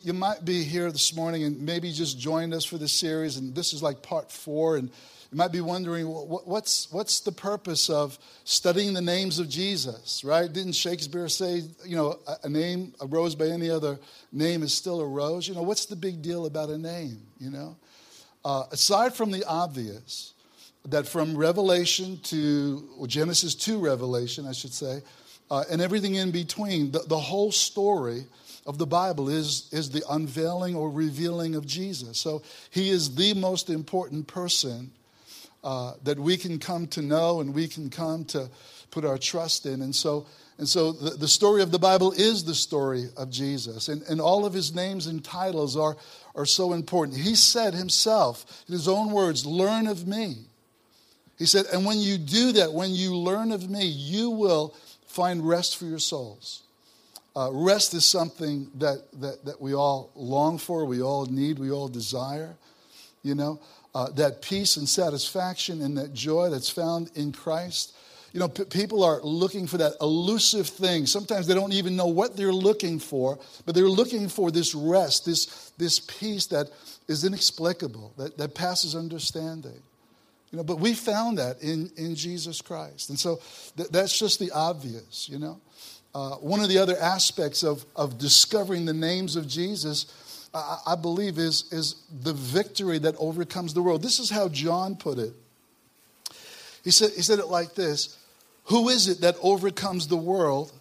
You might be here this morning and maybe just joined us for this series, and this is like part four. And you might be wondering, what's, what's the purpose of studying the names of Jesus, right? Didn't Shakespeare say, you know, a name, a rose by any other name is still a rose? You know, what's the big deal about a name, you know? Uh, aside from the obvious, that from Revelation to Genesis to Revelation, I should say, uh, and everything in between, the, the whole story of the Bible is, is the unveiling or revealing of Jesus. So he is the most important person uh, that we can come to know and we can come to put our trust in. And so, and so the, the story of the Bible is the story of Jesus. And, and all of his names and titles are, are so important. He said himself, in his own words, learn of me. He said, and when you do that, when you learn of me, you will find rest for your souls. Uh, rest is something that, that, that we all long for, we all need, we all desire. You know, uh, that peace and satisfaction and that joy that's found in Christ. You know, p- people are looking for that elusive thing. Sometimes they don't even know what they're looking for, but they're looking for this rest, this, this peace that is inexplicable, that, that passes understanding. You know, but we found that in, in Jesus Christ. And so th- that's just the obvious, you know. Uh, one of the other aspects of, of discovering the names of Jesus, I, I believe, is, is the victory that overcomes the world. This is how John put it. He said, he said it like this Who is it that overcomes the world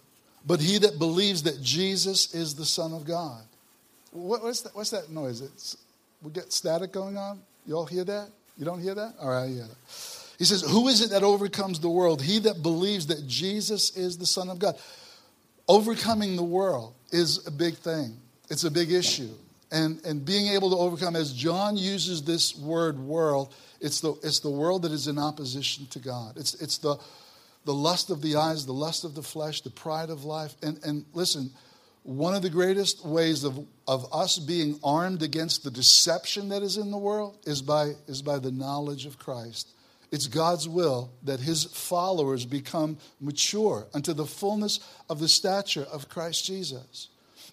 but he that believes that Jesus is the Son of God? What, what's, that, what's that noise? It's, we get static going on? You all hear that? You don't hear that? All right, yeah. He says, Who is it that overcomes the world? He that believes that Jesus is the Son of God. Overcoming the world is a big thing, it's a big issue. And, and being able to overcome, as John uses this word world, it's the, it's the world that is in opposition to God. It's, it's the, the lust of the eyes, the lust of the flesh, the pride of life. And, and listen, one of the greatest ways of, of us being armed against the deception that is in the world is by, is by the knowledge of Christ it's God's will that his followers become mature unto the fullness of the stature of Christ Jesus.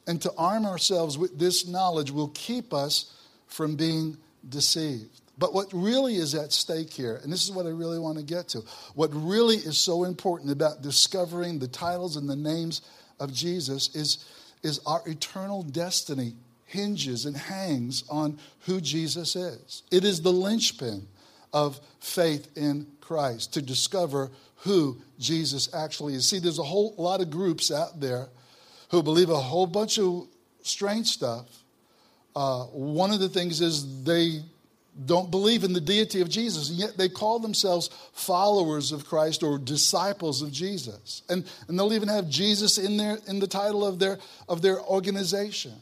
And to arm ourselves with this knowledge will keep us from being deceived. But what really is at stake here, and this is what I really want to get to, what really is so important about discovering the titles and the names of Jesus is, is our eternal destiny hinges and hangs on who Jesus is. It is the linchpin of faith in Christ to discover who Jesus actually is. See, there's a whole lot of groups out there who believe a whole bunch of strange stuff. Uh, one of the things is they don't believe in the deity of Jesus, and yet they call themselves followers of Christ or disciples of Jesus. And, and they'll even have Jesus in, their, in the title of their, of their organization.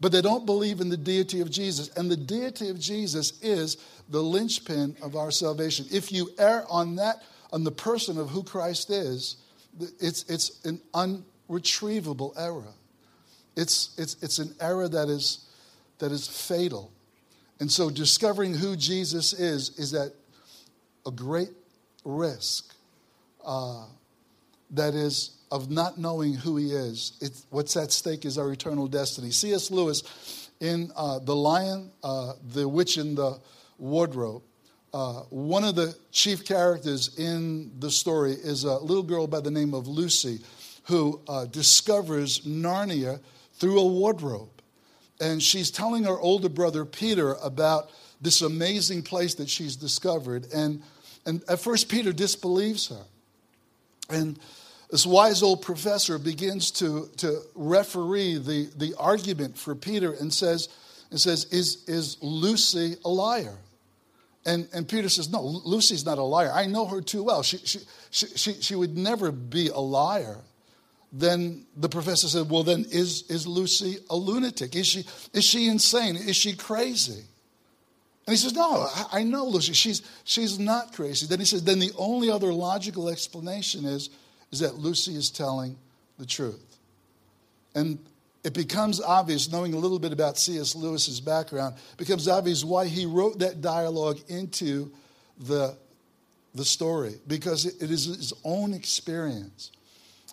But they don't believe in the deity of Jesus. And the deity of Jesus is the linchpin of our salvation. If you err on that, on the person of who Christ is, it's, it's an unretrievable error. It's, it's, it's an error that is, that is fatal. And so discovering who Jesus is is at a great risk uh, that is of not knowing who he is. It's, what's at stake is our eternal destiny. C.S. Lewis in uh, The Lion, uh, the Witch in the Wardrobe, uh, one of the chief characters in the story is a little girl by the name of Lucy who uh, discovers Narnia through a wardrobe. And she's telling her older brother Peter about this amazing place that she's discovered. And, and at first, Peter disbelieves her. And this wise old professor begins to, to referee the, the argument for Peter and says, and says is, is Lucy a liar? And, and Peter says, No, Lucy's not a liar. I know her too well. She, she, she, she, she would never be a liar. Then the professor said, Well, then is, is Lucy a lunatic? Is she, is she insane? Is she crazy? And he says, No, I, I know Lucy. She's, she's not crazy. Then he says, Then the only other logical explanation is, is that Lucy is telling the truth. And it becomes obvious, knowing a little bit about C.S. Lewis's background, becomes obvious why he wrote that dialogue into the, the story, because it is his own experience.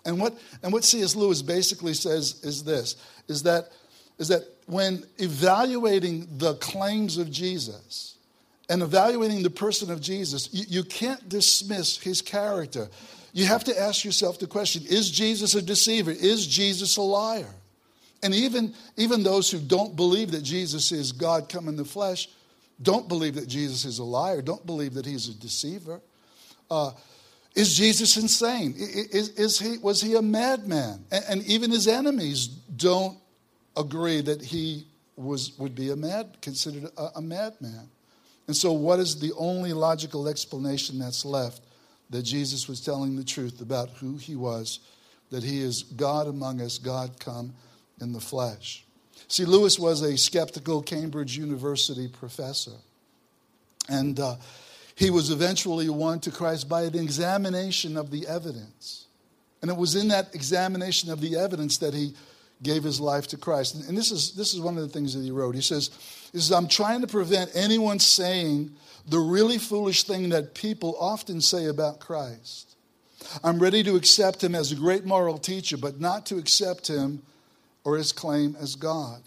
And what, and what C.S. Lewis basically says is this, is that is that when evaluating the claims of Jesus and evaluating the person of Jesus, you, you can't dismiss his character. You have to ask yourself the question is Jesus a deceiver? Is Jesus a liar? And even, even those who don't believe that Jesus is God come in the flesh don't believe that Jesus is a liar, don't believe that he's a deceiver. Uh, is Jesus insane? Is, is, he, was he a madman? And, and even his enemies don't agree that he was, would be a mad, considered a, a madman. And so, what is the only logical explanation that's left? That Jesus was telling the truth about who he was, that he is God among us, God come in the flesh. See, Lewis was a skeptical Cambridge University professor. And uh, he was eventually won to Christ by an examination of the evidence. And it was in that examination of the evidence that he gave his life to Christ. And, this, is, this is one of the things that he wrote. He says, he says, I'm trying to prevent anyone saying the really foolish thing that people often say about Christ. I'm ready to accept him as a great moral teacher, but not to accept him or his claim as God.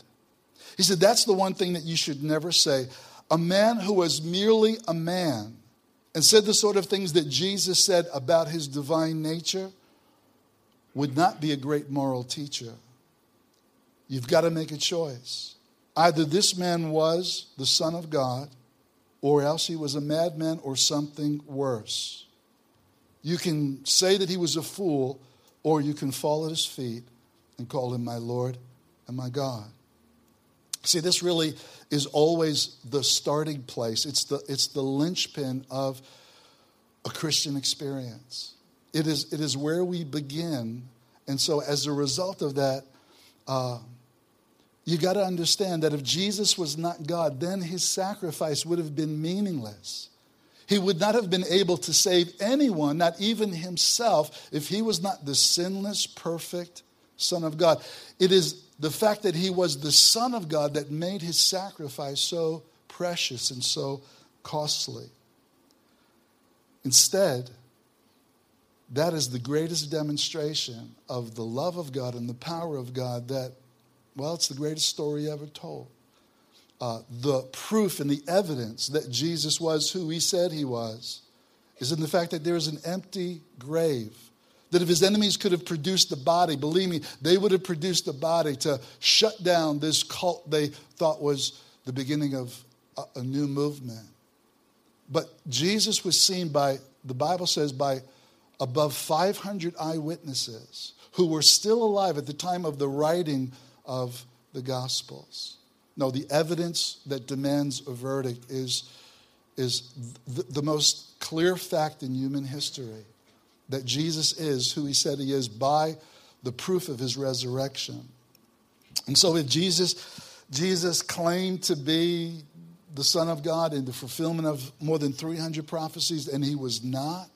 He said, That's the one thing that you should never say. A man who was merely a man and said the sort of things that Jesus said about his divine nature would not be a great moral teacher. You've got to make a choice. Either this man was the Son of God, or else he was a madman or something worse. You can say that he was a fool, or you can fall at his feet and call him my Lord and my God. See, this really is always the starting place. It's the, it's the linchpin of a Christian experience. It is, it is where we begin. And so, as a result of that, uh, you got to understand that if Jesus was not God, then his sacrifice would have been meaningless. He would not have been able to save anyone, not even himself, if he was not the sinless, perfect Son of God. It is the fact that he was the Son of God that made his sacrifice so precious and so costly. Instead, that is the greatest demonstration of the love of God and the power of God that, well, it's the greatest story ever told. Uh, the proof and the evidence that Jesus was who he said he was is in the fact that there is an empty grave that if his enemies could have produced the body, believe me, they would have produced the body to shut down this cult they thought was the beginning of a, a new movement. But Jesus was seen by, the Bible says, by above 500 eyewitnesses who were still alive at the time of the writing of the Gospels. No, the evidence that demands a verdict is, is the, the most clear fact in human history that Jesus is who he said he is by the proof of his resurrection. And so if Jesus Jesus claimed to be the son of God in the fulfillment of more than 300 prophecies and he was not,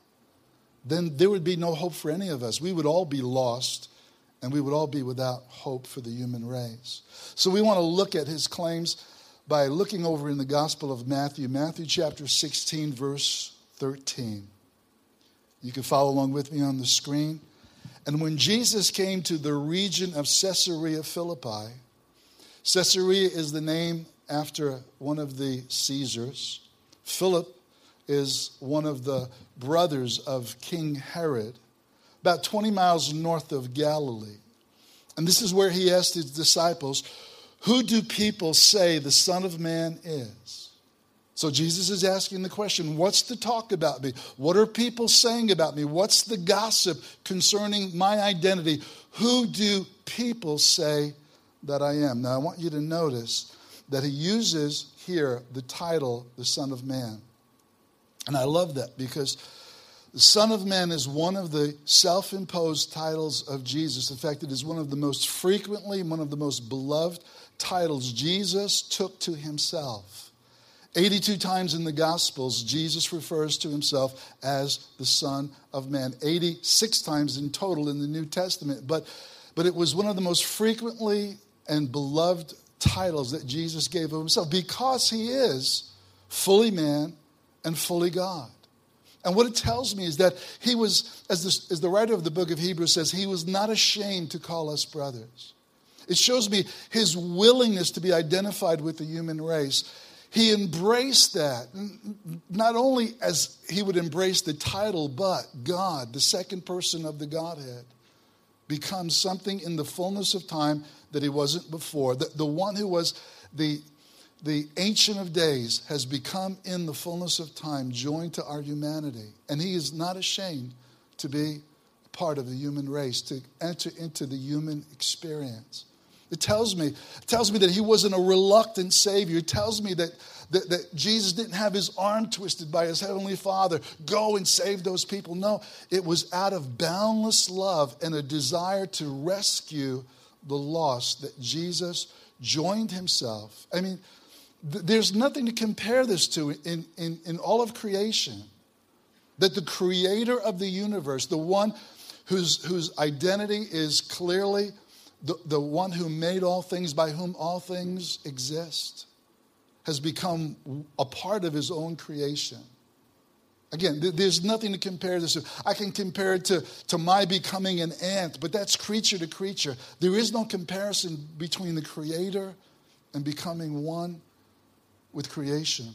then there would be no hope for any of us. We would all be lost and we would all be without hope for the human race. So we want to look at his claims by looking over in the Gospel of Matthew, Matthew chapter 16, verse 13. You can follow along with me on the screen. And when Jesus came to the region of Caesarea Philippi, Caesarea is the name after one of the Caesars. Philip is one of the brothers of King Herod, about 20 miles north of Galilee. And this is where he asked his disciples, Who do people say the Son of Man is? So Jesus is asking the question what's the talk about me? What are people saying about me? What's the gossip concerning my identity? Who do people say that I am? Now, I want you to notice that he uses here the title, the Son of Man. And I love that because the Son of Man is one of the self imposed titles of Jesus. In fact, it is one of the most frequently, one of the most beloved titles Jesus took to himself. 82 times in the Gospels, Jesus refers to himself as the Son of Man. 86 times in total in the New Testament. But, but it was one of the most frequently and beloved titles that Jesus gave of himself because he is fully man and fully God. And what it tells me is that he was, as the, as the writer of the book of Hebrews says, he was not ashamed to call us brothers. It shows me his willingness to be identified with the human race. He embraced that, not only as he would embrace the title, but God, the second person of the Godhead, becomes something in the fullness of time that he wasn't before. The, the one who was the, the Ancient of Days has become in the fullness of time joined to our humanity. And he is not ashamed to be part of the human race, to enter into the human experience. It tells me, it tells me that he wasn't a reluctant Savior. It tells me that, that, that, Jesus didn't have his arm twisted by his Heavenly Father. Go and save those people. No, it was out of boundless love and a desire to rescue the lost that Jesus joined himself. I mean, th- there's nothing to compare this to in, in, in all of creation. That the creator of the universe, the one whose, whose identity is clearly the, the one who made all things, by whom all things exist, has become a part of his own creation. Again, there's nothing to compare this to. I can compare it to, to my becoming an ant, but that's creature to creature. There is no comparison between the creator and becoming one with creation.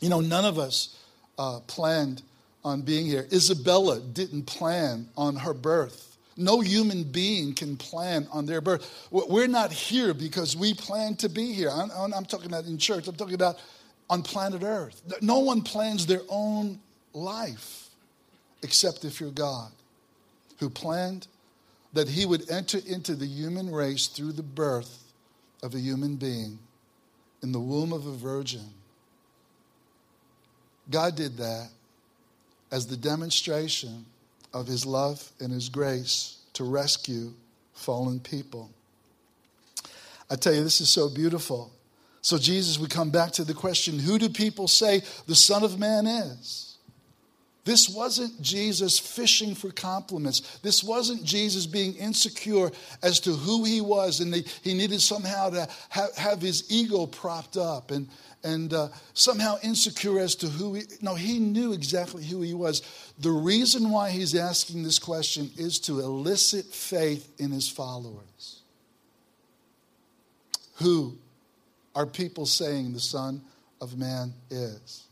You know, none of us uh, planned on being here. Isabella didn't plan on her birth. No human being can plan on their birth. We're not here because we plan to be here. I'm, I'm, talking about in church, I'm talking about on planet Earth. No one plans their own life except if you're God, who planned that He would enter into the human race through the birth of a human being in the womb of a virgin. God did that as the demonstration of his love and his grace to rescue fallen people. I tell you, this is so beautiful. So, Jesus, we come back to the question who do people say the Son of Man is? This wasn't Jesus fishing for compliments. This wasn't Jesus being insecure as to who he was and he needed somehow to have, have his ego propped up and, and uh, somehow insecure as to who he. No, he knew exactly who he was. The reason why he's asking this question is to elicit faith in his followers. Who are people saying the Son of Man is?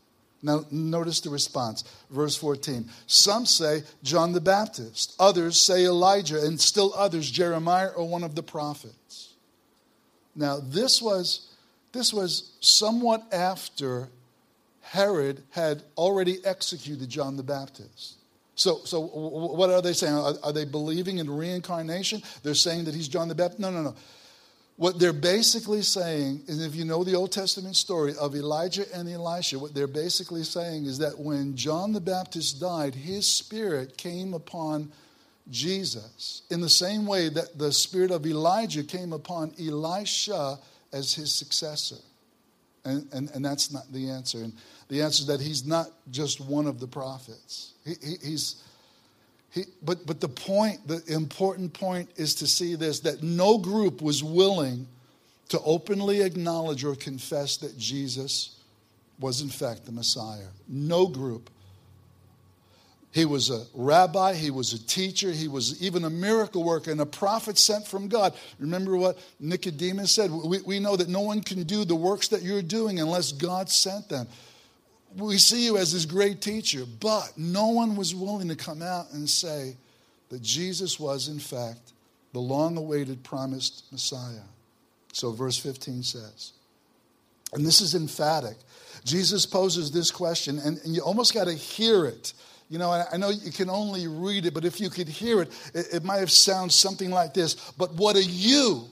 Now, notice the response. Verse 14. Some say John the Baptist, others say Elijah, and still others Jeremiah or one of the prophets. Now, this was this was somewhat after Herod had already executed John the Baptist. So, so what are they saying? Are, are, they believing in reincarnation? They're saying that he's John the Baptist? No, no, no. What they're basically saying is if you know the Old Testament story of Elijah and Elisha, what they're basically saying is that when John the Baptist died, his spirit came upon Jesus in the same way that the spirit of Elijah came upon Elisha as his successor. And, and, and that's not the answer. And the answer is that he's not just one of the prophets. He, he, he's, he, but, but the point, the important point is to see this that no group was willing to openly acknowledge or confess that Jesus was, in fact, the Messiah. No group he was a rabbi, he was a teacher, he was even a miracle worker and a prophet sent from God. Remember what Nicodemus said? We, we know that no one can do the works that you're doing unless God sent them. We see you as this great teacher, but no one was willing to come out and say that Jesus was, in fact, the long awaited promised Messiah. So, verse 15 says, and this is emphatic. Jesus poses this question, and, and you almost got to hear it you know, I know you can only read it, but if you could hear it, it, it might have sounded something like this. But what are you?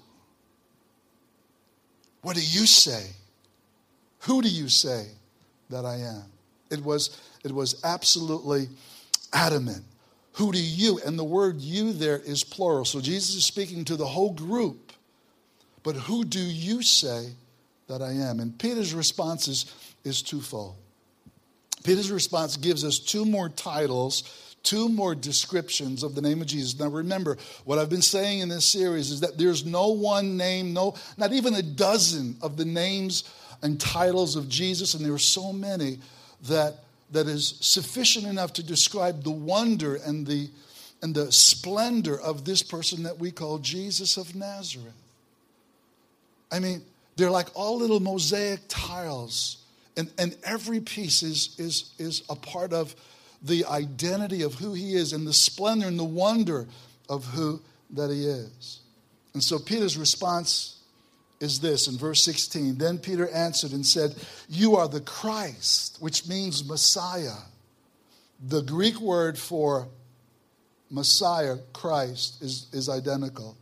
What do you say? Who do you say that I am? It was, it was absolutely adamant. Who do you? And the word you there is plural. So Jesus is speaking to the whole group. But who do you say that I am? And Peter's response is, is twofold. Peter's response gives us two more titles, two more descriptions of the name of Jesus. Now remember, what I've been saying in this series is that there's no one name, no, not even a dozen of the names and titles of Jesus, and there are so many that that is sufficient enough to describe the wonder and the and the splendor of this person that we call Jesus of Nazareth. I mean, they're like all little mosaic tiles, and, and every piece is, is, is a part of the identity of who he is and the splendor and the wonder of who that he is. And so Peter's response is this in verse 16. Then Peter answered and said, You are the Christ, which means Messiah. The Greek word for Messiah, Christ, is, is identical.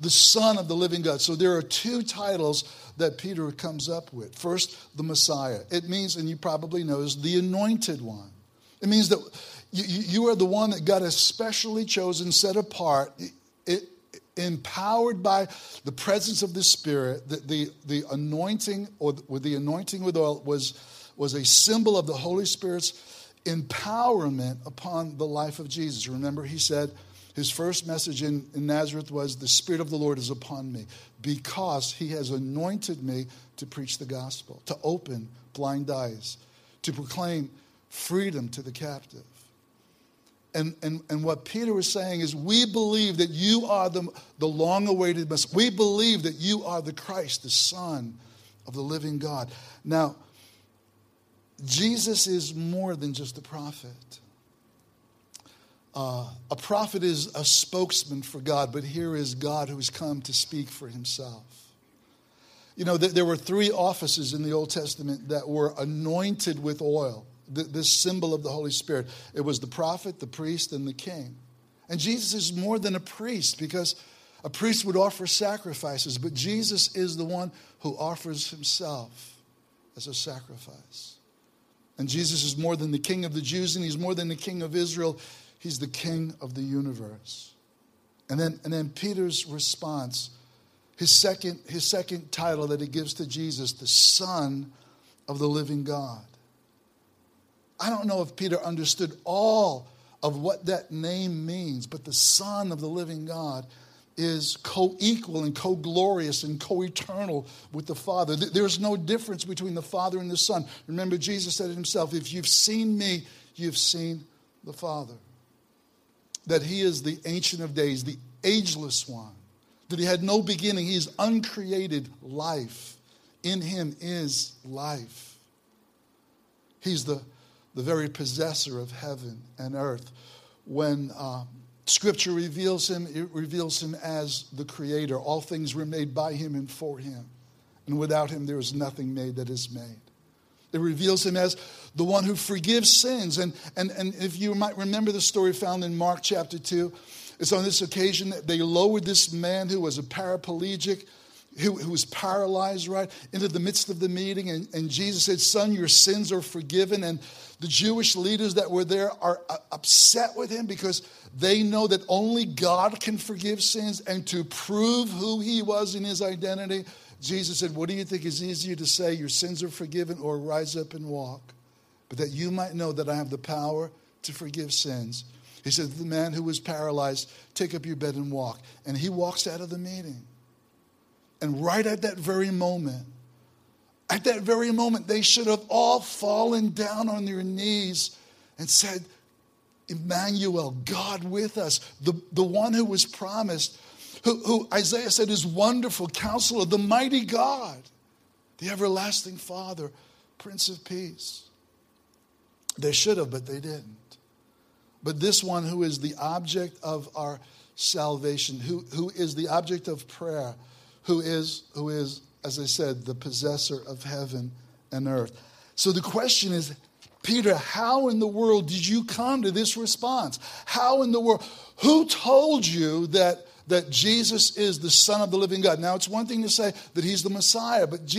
The Son of the living God. So there are two titles that Peter comes up with. First, the Messiah. It means, and you probably know, is the anointed one. It means that you, you are the one that God has specially chosen, set apart, it, empowered by the presence of the Spirit. The, the, the anointing, or with the anointing with oil, was, was a symbol of the Holy Spirit's empowerment upon the life of Jesus. Remember, he said his first message in, in Nazareth was, The Spirit of the Lord is upon me, because he has anointed me to preach the gospel, to open blind eyes, to proclaim freedom to the captive. And, and, and what Peter was saying is, we believe that you are the, the long awaited Messiah. We believe that you are the Christ, the Son of the living God. Now, Jesus is more than just a prophet. Uh, a prophet is a spokesman for God, but here is God who has come to speak for himself. You know, there were three offices in the Old Testament that were anointed with oil, this symbol of the Holy Spirit. It was the prophet, the priest, and the king. And Jesus is more than a priest because a priest would offer sacrifices, but Jesus is the one who offers himself as a sacrifice. And Jesus is more than the king of the Jews, and he's more than the king of Israel. He's the king of the universe. And then, and then Peter's response, his second, his second title that he gives to Jesus, the Son of the living God. I don't know if Peter understood all of what that name means, but the Son of the living God is co equal and co glorious and co eternal with the Father. There's no difference between the Father and the Son. Remember, Jesus said it himself if you've seen me, you've seen the Father. That he is the Ancient of Days, the ageless one, that he had no beginning, he is uncreated life. In him is life. He's the, the very possessor of heaven and earth. When um, Scripture reveals him, it reveals him as the creator. All things were made by him and for him. And without him, there is nothing made that is made. It reveals him as the one who forgives sins. And, and, and if you might remember the story found in Mark chapter 2, it's on this occasion that they lowered this man who was a paraplegic who, who was paralyzed, right, into the midst of the meeting. And, and Jesus said, Son, your sins are forgiven. And the Jewish leaders that were there are uh, upset with him because they know that only God can forgive sins. And to prove who he was in his identity, Jesus said, What do you think is easier to say, your sins are forgiven, or rise up and walk? But that you might know that I have the power to forgive sins. He said the man who was paralyzed, Take up your bed and walk. And he walks out of the meeting. And right at that very moment, at that very moment, they should have all fallen down on their knees and said, Emmanuel, God with us, the, the one who was promised, who, who Isaiah said is wonderful counselor, the mighty God, the everlasting Father, Prince of Peace. They should have, but they didn't. But this one who is the object of our salvation, who, who is the object of prayer, who is, who is, as I said, the possessor of heaven and earth. So the question is, Peter, how in the world did you come to this response? How in the world? Who told you that, that Jesus is the Son of the living God? Now, it's one thing to say that he's the Messiah, but,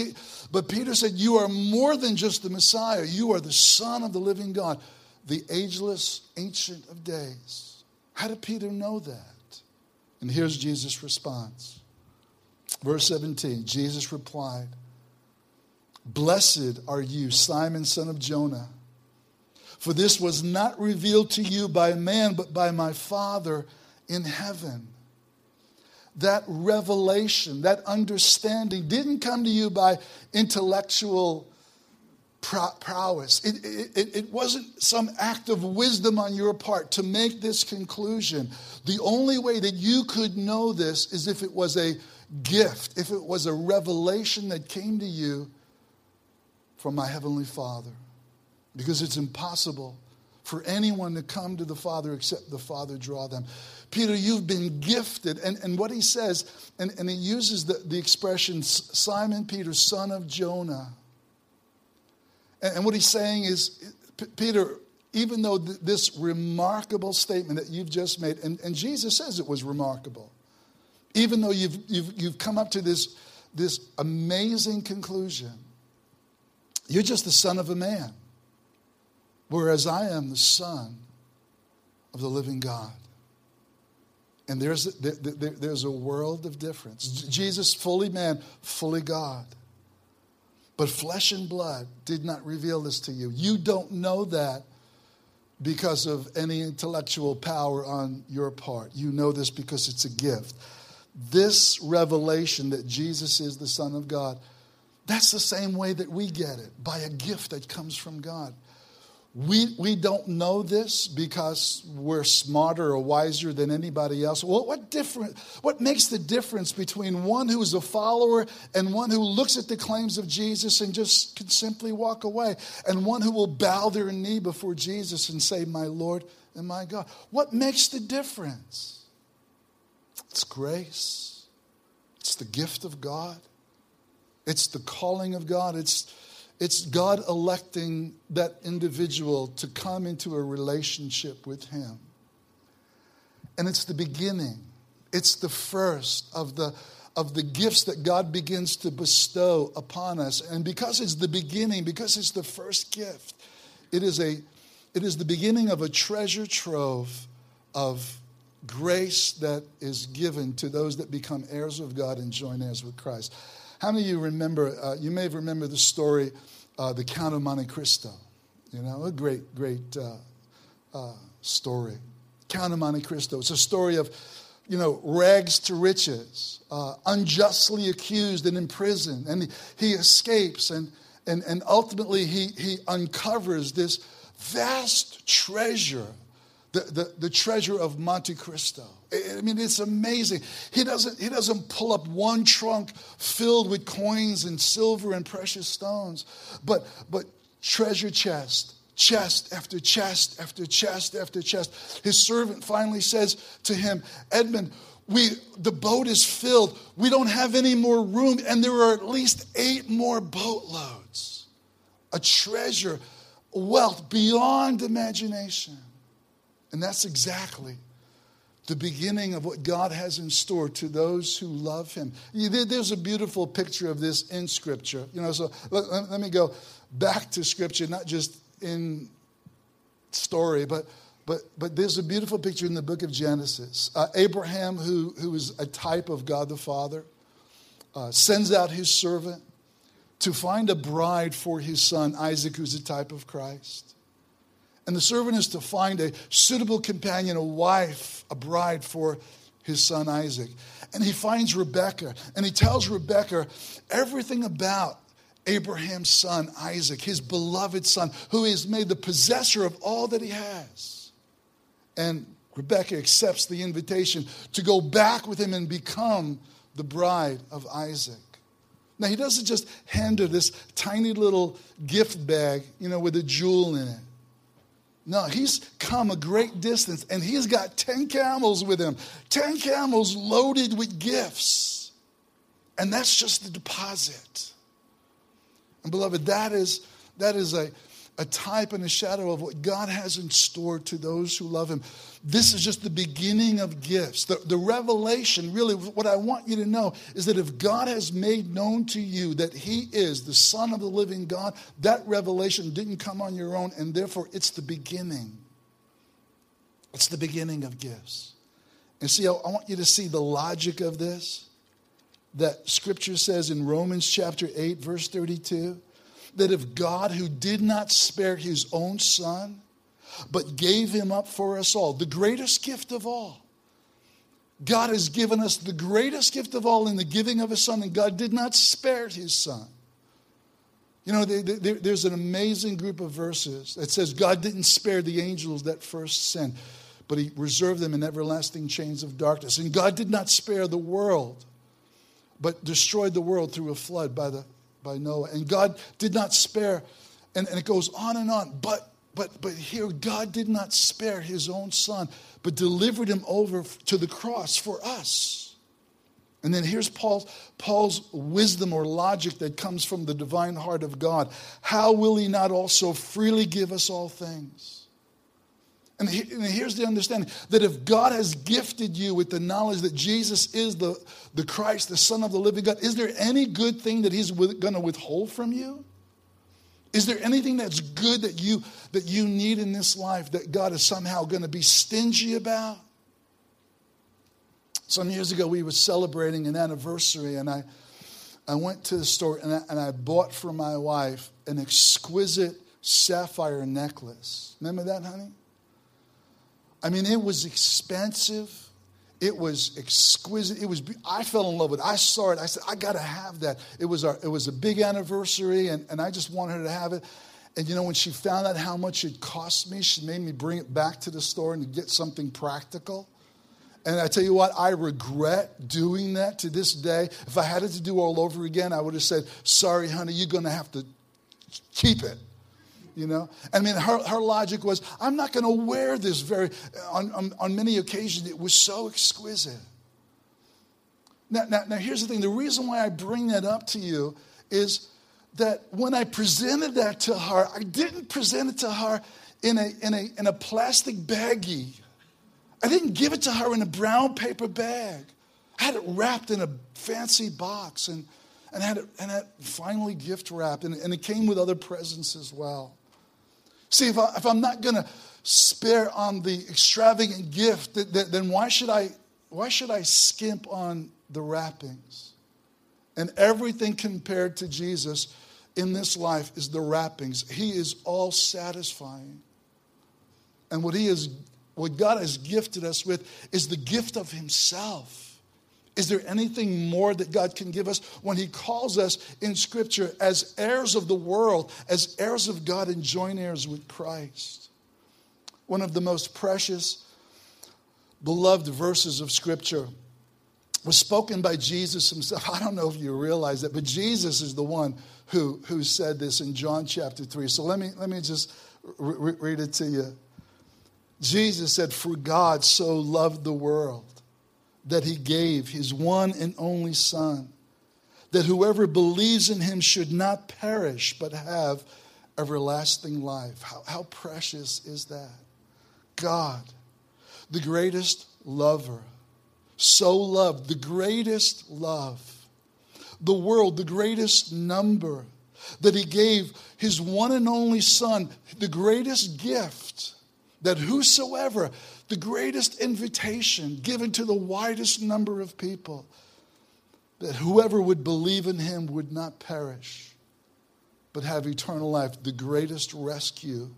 but Peter said, You are more than just the Messiah. You are the Son of the living God, the ageless, ancient of days. How did Peter know that? And here's Jesus' response Verse 17 Jesus replied, Blessed are you, Simon, son of Jonah, for this was not revealed to you by man, but by my Father in heaven. That revelation, that understanding didn't come to you by intellectual prowess. It, it, it wasn't some act of wisdom on your part to make this conclusion. The only way that you could know this is if it was a gift, if it was a revelation that came to you from my Heavenly Father. Because it's impossible for anyone to come to the Father except the Father draw them. Peter, you've been gifted. And, and what he says, and, and he uses the, the expression Simon Peter, son of Jonah. And, and what he's saying is, Peter, even though th- this remarkable statement that you've just made, and, and Jesus says it was remarkable, even though you've, you've, you've come up to this, this amazing conclusion, you're just the son of a man, whereas I am the son of the living God. And there's, there, there, there's a world of difference. Jesus, fully man, fully God. But flesh and blood did not reveal this to you. You don't know that because of any intellectual power on your part. You know this because it's a gift. This revelation that Jesus is the Son of God, that's the same way that we get it by a gift that comes from God. We, we don't know this because we're smarter or wiser than anybody else. Well, what, different, what makes the difference between one who is a follower and one who looks at the claims of Jesus and just can simply walk away, and one who will bow their knee before Jesus and say, My Lord and my God? What makes the difference? It's grace, it's the gift of God, it's the calling of God, it's it's God electing that individual to come into a relationship with Him. And it's the beginning, it's the first of the, of the gifts that God begins to bestow upon us. And because it's the beginning, because it's the first gift, it is, a, it is the beginning of a treasure trove of grace that is given to those that become heirs of God and join heirs with Christ. How many of you remember, uh, you may remember the story, uh, The Count of Monte Cristo? You know, a great, great uh, uh, story. Count of Monte Cristo. It's a story of, you know, rags to riches, uh, unjustly accused and imprisoned. And he, he escapes and, and, and ultimately he, he uncovers this vast treasure the, the, the treasure of Monte Cristo. I mean, it's amazing. He doesn't, he doesn't pull up one trunk filled with coins and silver and precious stones, but, but treasure chest, chest after chest after chest after chest. His servant finally says to him, Edmond, we, the boat is filled. We don't have any more room, and there are at least eight more boatloads. A treasure, wealth beyond imagination. And that's exactly the beginning of what God has in store to those who love Him. There's a beautiful picture of this in Scripture. You know, so let, let me go back to Scripture, not just in story, but but but there's a beautiful picture in the book of Genesis. Uh, Abraham, who who is a type of God the Father, uh, sends out his servant to find a bride for his son Isaac, who's a type of Christ. And the servant is to find a suitable companion, a wife, a bride for his son Isaac. And he finds Rebekah, and he tells Rebekah everything about Abraham's son Isaac, his beloved son, who is made the possessor of all that he has. And Rebekah accepts the invitation to go back with him and become the bride of Isaac. Now, he doesn't just hand her this tiny little gift bag, you know, with a jewel in it. No, he's come a great distance and he's got 10 camels with him, 10 camels loaded with gifts. And that's just the deposit. And beloved, that is, that is a, a type and a shadow of what God has in store to those who love Him. This is just the beginning of gifts. The, the revelation, really, what I want you to know is that if God has made known to you that He is the Son of the living God, that revelation didn't come on your own, and therefore it's the beginning. It's the beginning of gifts. And see, I, I want you to see the logic of this that Scripture says in Romans chapter 8, verse 32 that if God, who did not spare his own son, but gave him up for us all, the greatest gift of all, God has given us the greatest gift of all in the giving of his son, and God did not spare his son. You know, there's an amazing group of verses that says God didn't spare the angels that first sinned, but He reserved them in everlasting chains of darkness. And God did not spare the world, but destroyed the world through a flood by, the, by Noah. And God did not spare, and, and it goes on and on. But, but, but here, God did not spare His own Son, but delivered Him over to the cross for us. And then here's Paul's, Paul's wisdom or logic that comes from the divine heart of God. How will he not also freely give us all things? And, he, and here's the understanding that if God has gifted you with the knowledge that Jesus is the, the Christ, the Son of the living God, is there any good thing that he's going to withhold from you? Is there anything that's good that you, that you need in this life that God is somehow going to be stingy about? Some years ago, we were celebrating an anniversary, and I, I went to the store and I, and I bought for my wife an exquisite sapphire necklace. Remember that, honey? I mean, it was expensive. It was exquisite. It was. I fell in love with it. I saw it. I said, I got to have that. It was our. It was a big anniversary, and, and I just wanted her to have it. And you know, when she found out how much it cost me, she made me bring it back to the store and get something practical. And I tell you what, I regret doing that to this day. If I had it to do all over again, I would have said, Sorry, honey, you're going to have to keep it. You know? I mean, her, her logic was, I'm not going to wear this very, on, on, on, many occasions, it was so exquisite. Now, now, now, here's the thing the reason why I bring that up to you is that when I presented that to her, I didn't present it to her in a, in a, in a plastic baggie I didn't give it to her in a brown paper bag. I had it wrapped in a fancy box and, and had it and had finally gift wrapped. And, and it came with other presents as well. See, if, I, I'm not going to spare on the extravagant gift, then why should I why should I skimp on the wrappings? And everything compared to Jesus in this life is the wrappings. He is all satisfying. And what he is what God has gifted us with is the gift of Himself. Is there anything more that God can give us when He calls us in Scripture as heirs of the world, as heirs of God, and joint heirs with Christ? One of the most precious, beloved verses of Scripture was spoken by Jesus himself. I don't know if you realize that, but Jesus is the one who, who said this in John chapter 3. So let me, let me just re- read it to you. Jesus said, For God so loved the world that he gave his one and only Son, that whoever believes in him should not perish but have everlasting life. How, how precious is that? God, the greatest lover, so loved, the greatest love, the world, the greatest number, that he gave his one and only Son, the greatest gift that whosoever, the greatest invitation given to the widest number of people, that whoever would believe in him would not perish, but have eternal life, the greatest rescue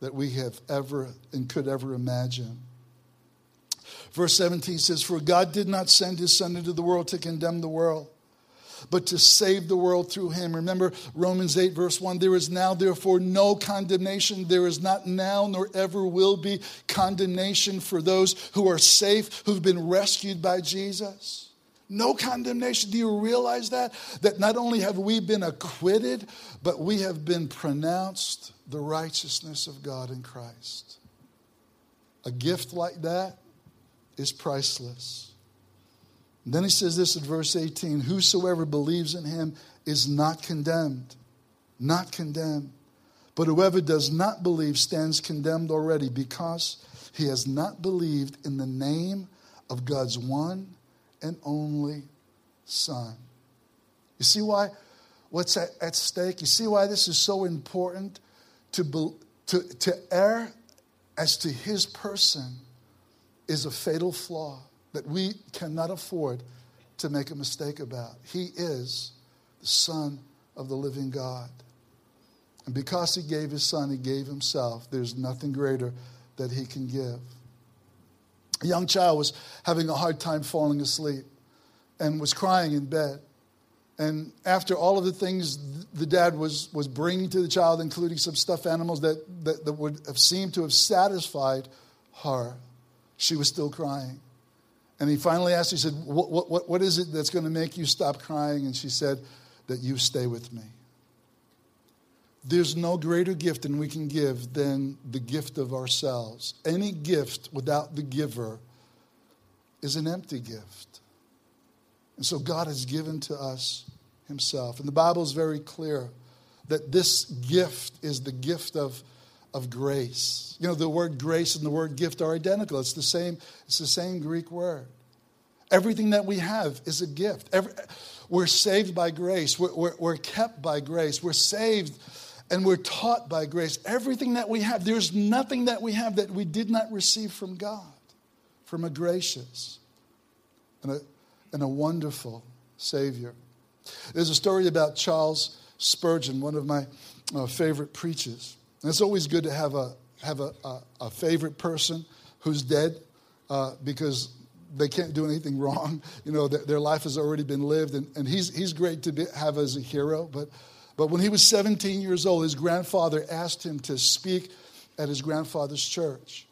that we have ever and could ever imagine. Verse 17 says, For God did not send his Son into the world to condemn the world but to save the world through him. Remember Romans 8, verse 1 there is now, therefore, no condemnation. There is not now nor ever will be condemnation for those who are safe, who've been rescued by Jesus. No condemnation. Do you realize that? That not only have we been acquitted, but we have been pronounced the righteousness of God in Christ. A gift like that is priceless. Then he says this in verse 18 Whosoever believes in him is not condemned. Not condemned. But whoever does not believe stands condemned already because he has not believed in the name of God's one and only Son. You see why? What's at, at stake? You see why this is so important to, be, to, to err as to his person is a fatal flaw that we cannot afford to make a mistake about. He is the Son of the living God. And because He gave His Son, He gave Himself. There's nothing greater that He can give. A young child was having a hard time falling asleep and was crying in bed. And after all of the things the dad was, was bringing to the child, including some stuffed animals that, that, that would have seemed to have satisfied her, she was still crying. And he finally asked, he said, what, what, what is it that's going to make you stop crying? And she said, That you stay with me. There's no greater gift than we can give than the gift of ourselves. Any gift without the giver is an empty gift. And so God has given to us Himself. And the Bible is very clear that this gift is the gift of, of grace. You know, the word grace and the word gift are identical. It's the same, it's the same Greek word. Everything that we have is a gift. Every, we're saved by grace. We're, we're, we're kept by grace. We're saved and we're taught by grace. Everything that we have, there's nothing that we have that we did not receive from God, from a gracious and a, and a wonderful Savior. There's a story about Charles Spurgeon, one of my uh, favorite preachers. And it's always good to have a, have a, a, a favorite person who's dead uh, because they can't do anything wrong. You know, their, their life has already been lived, and, and he's, he's great to be, have as a hero. But, but when he was 17 years old, his grandfather asked him to speak at his grandfather's church.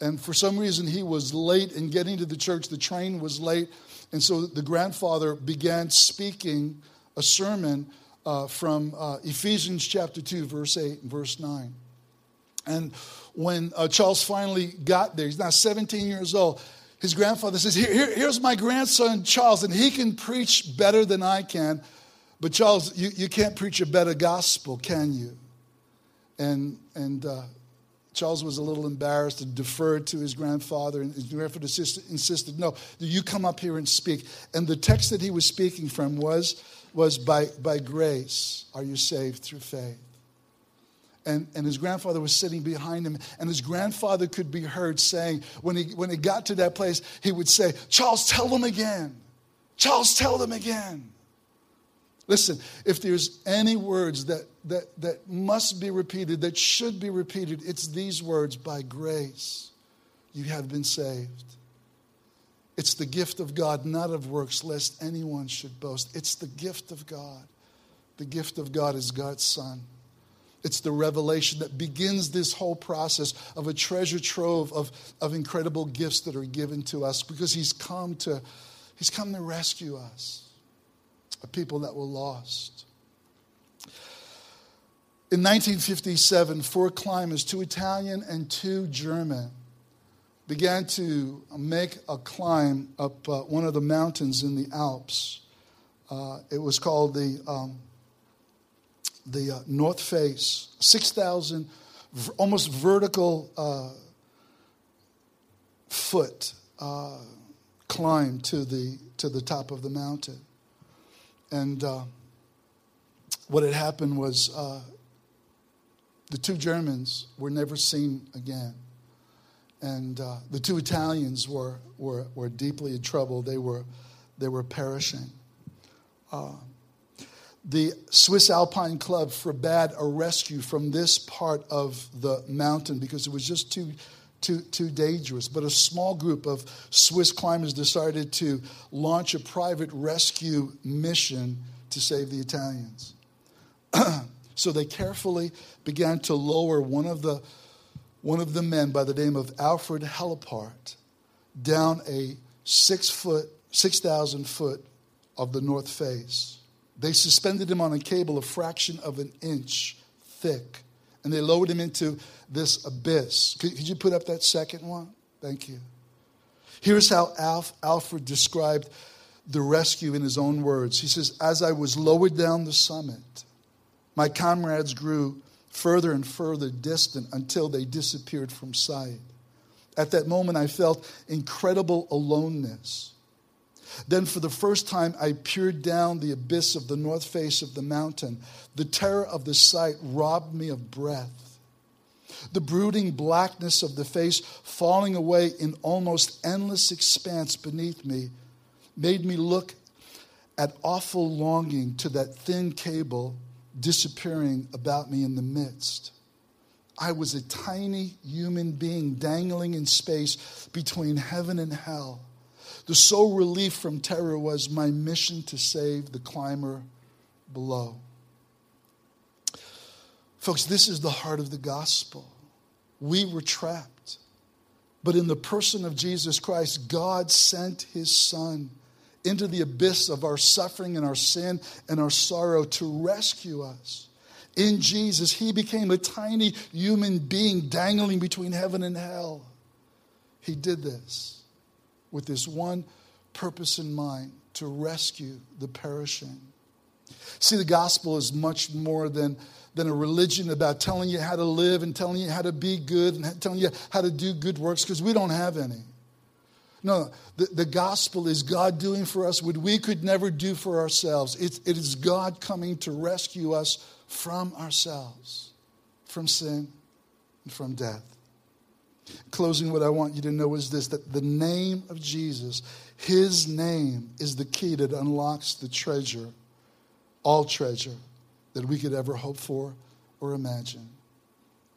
And for some reason, he was late in getting to the church. The train was late. And so the grandfather began speaking a sermon uh, from uh, Ephesians chapter 2, verse 8 and verse 9. And when uh, Charles finally got there, he's now 17 years old, his grandfather says, here, here, Here's my grandson, Charles, and he can preach better than I can. But, Charles, you, you can't preach a better gospel, can you? And, and uh, Charles was a little embarrassed and deferred to his grandfather, and his grandfather insisted, No, you come up here and speak. And the text that he was speaking from was, was by, by grace are you saved through faith. And, and his grandfather was sitting behind him, and his grandfather could be heard saying, when he, when he got to that place, he would say, Charles, tell them again. Charles, tell them again. Listen, if there's any words that, that, that must be repeated, that should be repeated, it's these words by grace you have been saved. It's the gift of God, not of works, lest anyone should boast. It's the gift of God. The gift of God is God's Son. It's the revelation that begins this whole process of a treasure trove of, of incredible gifts that are given to us because He's come to, He's come to rescue us a people that were lost. In 1957, four climbers, two Italian and two German, began to make a climb up uh, one of the mountains in the Alps. Uh, it was called the, um, the uh, North Face, 6,000 v- almost vertical uh, foot uh, climb to the, to the top of the mountain. And uh, what had happened was the two Germans were never seen again. And uh, the two Italians were, were, were deeply in trouble. They were, they were perishing. Uh, the Swiss Alpine Club forbade a rescue from this part of the mountain because it was just too too, too dangerous. But a small group of Swiss climbers decided to launch a private rescue mission to save the Italians. so they carefully began to lower one of the, one of the men by the name of Alfred Hellepart down a six foot, 6,000 foot of the north face. They suspended him on a cable a fraction of an inch thick, and they lowered him into this abyss. Could, could you put up that second one? Thank you. Here's how Alf, Alfred described the rescue in his own words. He says, As I was lowered down the summit, my comrades grew further and further distant until they disappeared from sight. At that moment, I felt incredible aloneness. Then, for the first time, I peered down the abyss of the north face of the mountain. The terror of the sight robbed me of breath the brooding blackness of the face falling away in almost endless expanse beneath me made me look at awful longing to that thin cable disappearing about me in the midst. I was a tiny human being dangling in space between heaven and hell. The sole relief from terror was my mission to save the climber below. Folks, this is the heart of the gospel. We were trapped. But in the person of Jesus Christ, God sent his son into the abyss of our suffering and our sin and our sorrow to rescue us. In Jesus, he became a tiny human being dangling between heaven and hell. He did this with this one purpose in mind to rescue the perishing. See, the gospel is much more than, than a religion about telling you how to live and telling you how to be good and telling you how to do good works because we don't have any. No, the, the gospel is God doing for us what we could never do for ourselves. It, it is God coming to rescue us from ourselves, from sin, and from death. Closing, what I want you to know is this that the name of Jesus, his name is the key that unlocks the treasure, all treasure that we could ever hope for or imagine.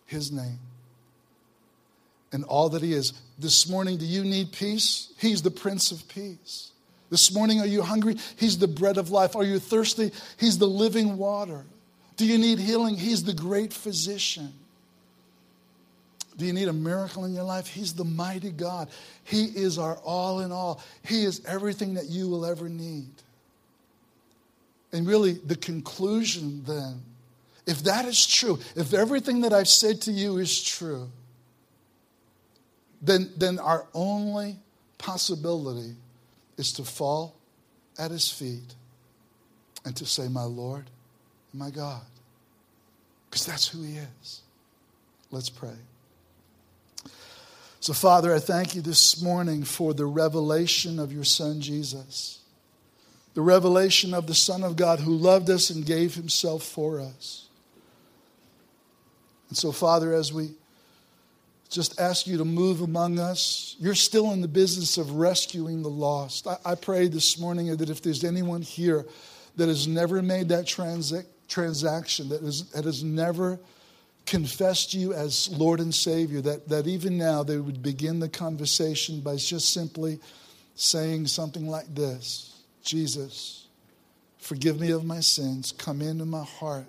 His name. And all that he is. This morning, do you need peace? He's the Prince of Peace. This morning, are you hungry? He's the bread of life. Are you thirsty? He's the living water. Do you need healing? He's the great physician. Do you need a miracle in your life? He's the mighty God. He is our all in all. He is everything that you will ever need. And really, the conclusion then, if that is true, if everything that I've said to you is true, then, then our only possibility is to fall at his feet and to say, My Lord, my God. Because that's who he is. Let's pray. So, Father, I thank you this morning for the revelation of your Son, Jesus. The revelation of the Son of God who loved us and gave himself for us. And so, Father, as we just ask you to move among us. You're still in the business of rescuing the lost. I, I pray this morning that if there's anyone here that has never made that transa- transaction, that, is, that has never confessed you as Lord and Savior, that, that even now they would begin the conversation by just simply saying something like this Jesus, forgive me of my sins, come into my heart,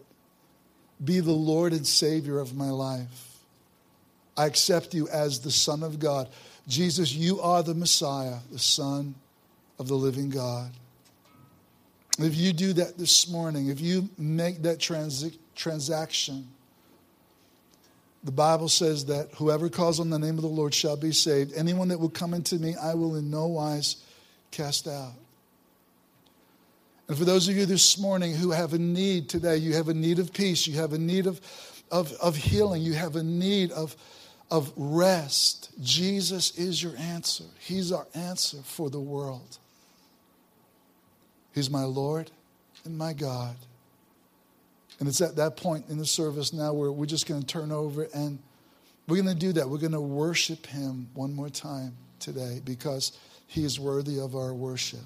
be the Lord and Savior of my life. I accept you as the Son of God. Jesus, you are the Messiah, the Son of the living God. If you do that this morning, if you make that trans- transaction, the Bible says that whoever calls on the name of the Lord shall be saved. Anyone that will come into me, I will in no wise cast out. And for those of you this morning who have a need today, you have a need of peace, you have a need of, of, of healing, you have a need of, of rest. Jesus is your answer. He's our answer for the world. He's my Lord and my God. And it's at that point in the service now where we're just going to turn over and we're going to do that. We're going to worship Him one more time today because He is worthy of our worship.